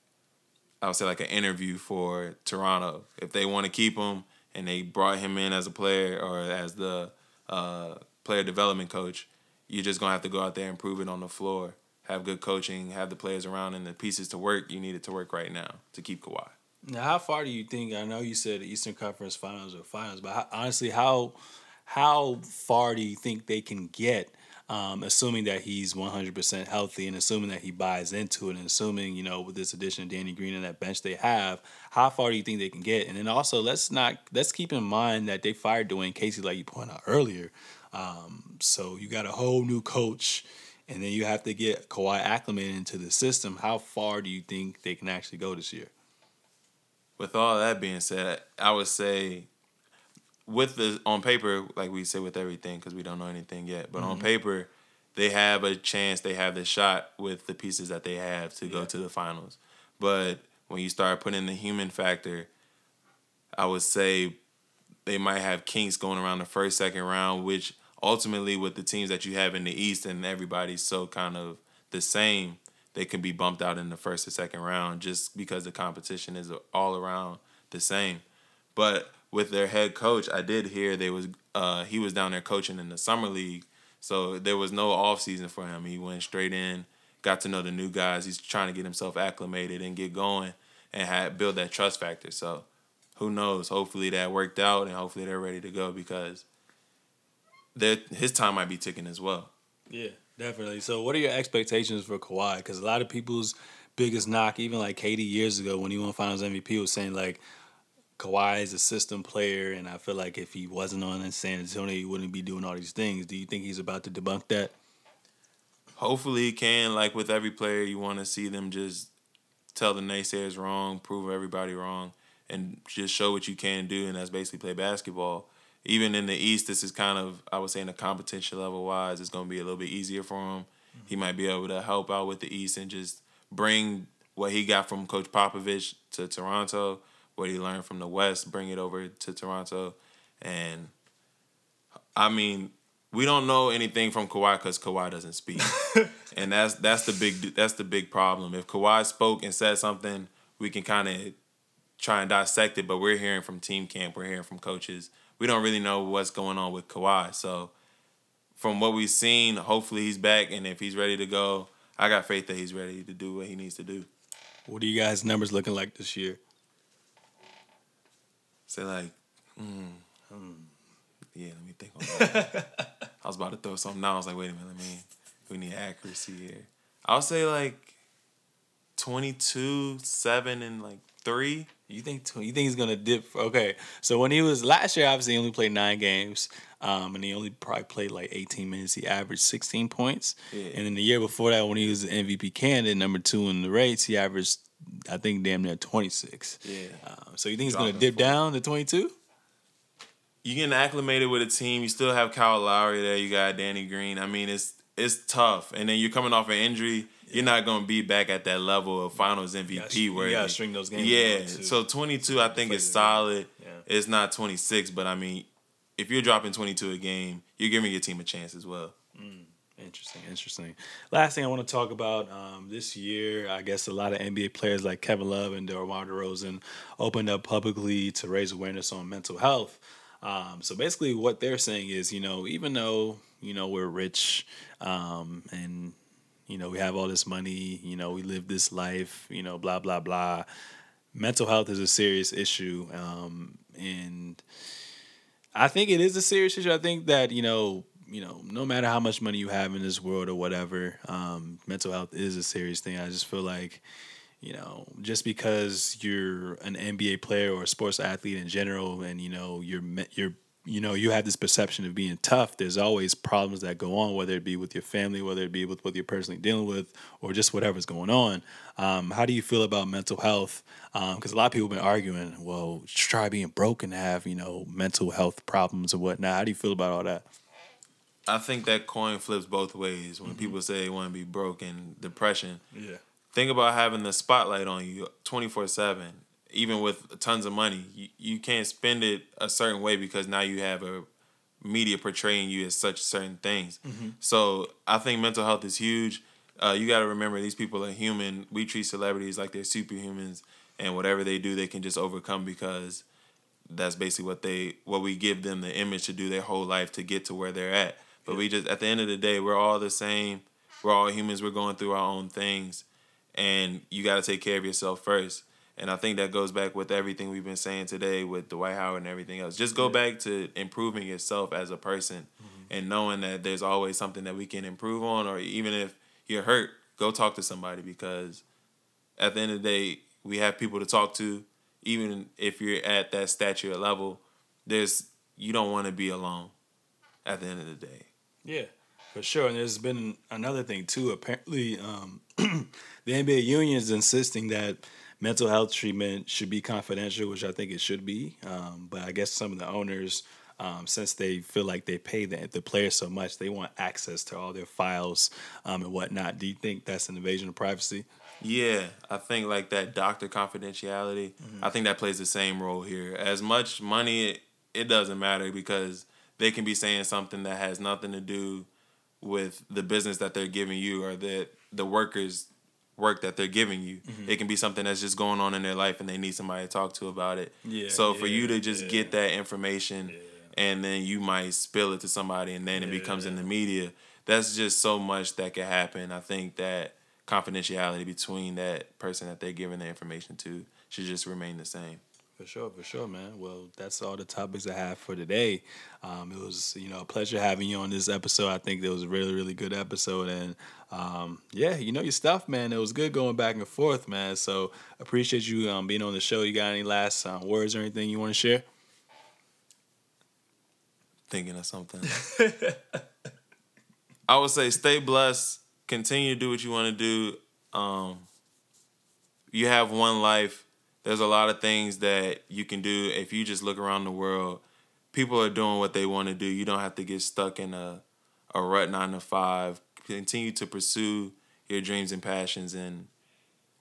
B: I would say like an interview for Toronto. If they want to keep him and they brought him in as a player or as the uh, player development coach, you're just gonna have to go out there and prove it on the floor. Have good coaching, have the players around and the pieces to work. You need it to work right now to keep Kawhi.
A: Now, how far do you think? I know you said Eastern Conference Finals or Finals, but how, honestly, how how far do you think they can get um, assuming that he's 100% healthy and assuming that he buys into it and assuming, you know, with this addition of Danny Green and that bench they have, how far do you think they can get? And then also, let's not, let's keep in mind that they fired Dwane Casey, like you pointed out earlier. Um, so you got a whole new coach and then you have to get Kawhi acclimated into the system. How far do you think they can actually go this year?
B: With all that being said, I would say with the on paper, like we say with everything, because we don't know anything yet. But mm-hmm. on paper, they have a chance. They have the shot with the pieces that they have to yeah. go to the finals. But when you start putting the human factor, I would say they might have kinks going around the first, second round, which ultimately with the teams that you have in the East and everybody's so kind of the same, they can be bumped out in the first or second round just because the competition is all around the same. But with their head coach, I did hear they was uh, he was down there coaching in the summer league, so there was no off season for him. He went straight in, got to know the new guys. He's trying to get himself acclimated and get going, and had build that trust factor. So, who knows? Hopefully that worked out, and hopefully they're ready to go because their his time might be ticking as well.
A: Yeah, definitely. So, what are your expectations for Kawhi? Because a lot of people's biggest knock, even like KD years ago when he won Finals MVP, was saying like Kawhi is a system player, and I feel like if he wasn't on San Antonio, he wouldn't be doing all these things. Do you think he's about to debunk that?
B: Hopefully, he can. Like with every player, you want to see them just tell the naysayers wrong, prove everybody wrong, and just show what you can do, and that's basically play basketball. Even in the East, this is kind of I would say in the competition level wise, it's going to be a little bit easier for him. Mm-hmm. He might be able to help out with the East and just bring what he got from Coach Popovich to Toronto what he learned from the West, bring it over to Toronto, and I mean, we don't know anything from Kawhi because Kawhi doesn't speak, *laughs* and that's that's the big that's the big problem. If Kawhi spoke and said something, we can kind of try and dissect it, but we're hearing from team camp, we're hearing from coaches. We don't really know what's going on with Kawhi. So, from what we've seen, hopefully he's back, and if he's ready to go, I got faith that he's ready to do what he needs to do.
A: What are you guys' numbers looking like this year?
B: Say like, mm, hmm, yeah, let me think on that. *laughs* I was about to throw something out. I was like, wait a minute, let me. We need accuracy here. I'll say like 22, seven, and like three.
A: You think you think he's gonna dip? Okay, so when he was last year, obviously he only played nine games, um, and he only probably played like eighteen minutes. He averaged sixteen points, yeah. and then the year before that, when he was the MVP candidate, number two in the rates, he averaged I think damn near 26.
B: Yeah.
A: Um, so you think he's going to dip down to 22?
B: You getting acclimated with a team. You still have Kyle Lowry there. You got Danny Green. I mean, it's it's tough. And then you're coming off an injury. You're not going to be back at that level of Finals MVP. Where
A: you got to string those games.
B: Yeah. So 22, I think is solid. Yeah. It's not 26, but I mean, if you're dropping 22 a game, you're giving your team a chance as well.
A: Mm. Interesting, interesting. Last thing I want to talk about um, this year, I guess a lot of NBA players like Kevin Love and DeMar DeRozan opened up publicly to raise awareness on mental health. Um, so basically, what they're saying is, you know, even though you know we're rich um, and you know we have all this money, you know we live this life, you know, blah blah blah. Mental health is a serious issue, um, and I think it is a serious issue. I think that you know you know, no matter how much money you have in this world or whatever, um, mental health is a serious thing. I just feel like, you know, just because you're an NBA player or a sports athlete in general, and you know, you're you're you know you have this perception of being tough there's always problems that go on whether it be with your family whether it be with what you're personally dealing with or just whatever's going on um, how do you feel about mental health because um, a lot of people have been arguing well try being broke and have you know mental health problems or whatnot how do you feel about all that
B: I think that coin flips both ways. When mm-hmm. people say they want to be broke and depression,
A: yeah.
B: Think about having the spotlight on you twenty four seven. Even with tons of money, you, you can't spend it a certain way because now you have a media portraying you as such certain things. Mm-hmm. So I think mental health is huge. Uh, you got to remember these people are human. We treat celebrities like they're superhumans, and whatever they do, they can just overcome because that's basically what they what we give them the image to do their whole life to get to where they're at. But we just at the end of the day, we're all the same. We're all humans. We're going through our own things, and you got to take care of yourself first. And I think that goes back with everything we've been saying today with Dwight Howard and everything else. Just go back to improving yourself as a person mm-hmm. and knowing that there's always something that we can improve on, or even if you're hurt, go talk to somebody because at the end of the day, we have people to talk to. Even if you're at that stature level, there's you don't want to be alone at the end of the day.
A: Yeah, for sure. And there's been another thing too. Apparently, um, *clears throat* the NBA union is insisting that mental health treatment should be confidential, which I think it should be. Um, but I guess some of the owners, um, since they feel like they pay the, the players so much, they want access to all their files um, and whatnot. Do you think that's an invasion of privacy?
B: Yeah, I think like that doctor confidentiality. Mm-hmm. I think that plays the same role here. As much money, it, it doesn't matter because they can be saying something that has nothing to do with the business that they're giving you or that the workers work that they're giving you. Mm-hmm. It can be something that's just going on in their life and they need somebody to talk to about it. Yeah, so for you to just yeah. get that information yeah. and then you might spill it to somebody and then it becomes in the media, that's just so much that could happen. I think that confidentiality between that person that they're giving the information to should just remain the same.
A: For sure, for sure, man. Well, that's all the topics I have for today. Um, it was, you know, a pleasure having you on this episode. I think it was a really, really good episode, and um, yeah, you know your stuff, man. It was good going back and forth, man. So appreciate you um, being on the show. You got any last uh, words or anything you want to share?
B: Thinking of something. *laughs* I would say stay blessed. Continue to do what you want to do. Um, you have one life there's a lot of things that you can do if you just look around the world. People are doing what they want to do. You don't have to get stuck in a a rut nine to five. Continue to pursue your dreams and passions, and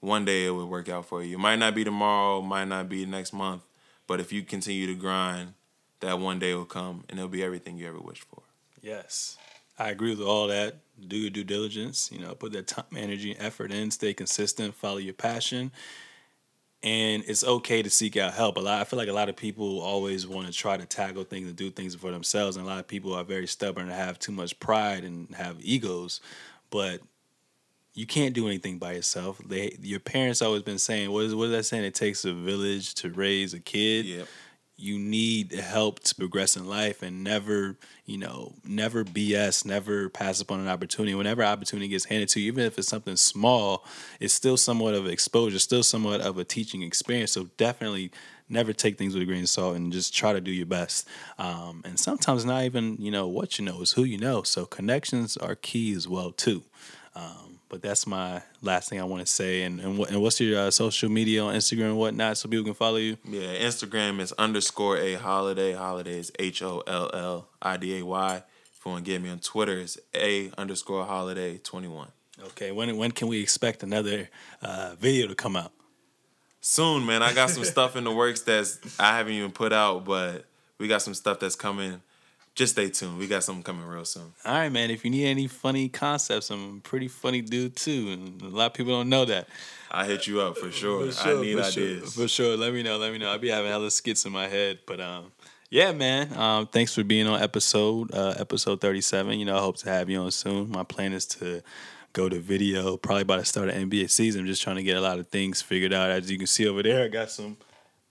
B: one day it will work out for you. It might not be tomorrow, might not be next month, but if you continue to grind, that one day will come, and it'll be everything you ever wished for.
A: Yes, I agree with all that. Do your due diligence. You know, put that time, energy, and effort in. Stay consistent. Follow your passion and it's okay to seek out help. A lot, I feel like a lot of people always want to try to tackle things and do things for themselves, and a lot of people are very stubborn and have too much pride and have egos. But you can't do anything by yourself. They, your parents always been saying, what is what is that saying? It takes a village to raise a kid. You need help to progress in life and never, you know, never BS, never pass up on an opportunity. Whenever opportunity gets handed to you, even if it's something small, it's still somewhat of exposure, still somewhat of a teaching experience. So definitely never take things with a grain of salt and just try to do your best. Um, and sometimes not even, you know, what you know is who you know. So connections are key as well too. Um, but that's my last thing I want to say. And and, what, and what's your uh, social media on Instagram and whatnot so people can follow you?
B: Yeah, Instagram is underscore a holliday. Holliday is H O L L I D A Y. If you want to get me on Twitter, it's a underscore holliday twenty one.
A: Okay, when when can we expect another uh, video to come out?
B: Soon, man. I got some stuff in the works that's I haven't even put out, but we got some stuff that's coming just stay tuned. We got something coming real soon.
A: All right, man. If you need any funny concepts, I'm a pretty funny dude too, and a lot of people don't know that.
B: I hit you up for sure. For sure I need
A: for
B: ideas.
A: Sure, for sure. Let me know. Let me know. I'll be having hella skits in my head, but um, yeah, man. Um, thanks for being on episode uh, episode 37. You know, I hope to have you on soon. My plan is to go to video probably by the start of NBA season. I'm just trying to get a lot of things figured out. As you can see over there, I got some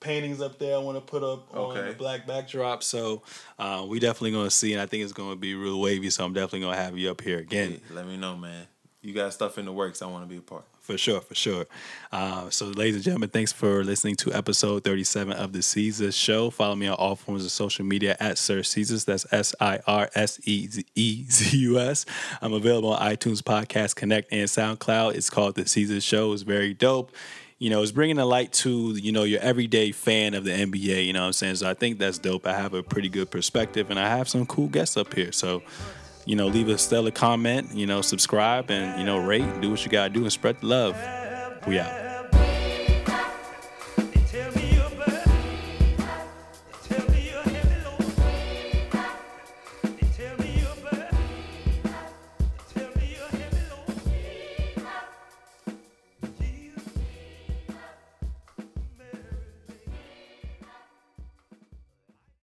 A: paintings up there I want to put up on okay. the black backdrop. So uh, we definitely going to see, and I think it's going to be real wavy. So I'm definitely going to have you up here again. Hey,
B: let me know, man. You got stuff in the works. I want to be a part.
A: For sure, for sure. Uh, so, ladies and gentlemen, thanks for listening to episode 37 of the Seezus Show. Follow me on all forms of social media at Sir Seezus. That's S I R S E E Z U S. I'm available on iTunes, Podcast Connect, and SoundCloud. It's called The Seezus Show. It's very dope you know, it's bringing a light to, you know, your everyday fan of the NBA, you know what I'm saying? So I think that's dope. I have a pretty good perspective and I have some cool guests up here. So, you know, leave a stellar comment, you know, subscribe and, you know, rate, do what you got to do and spread the love. We out.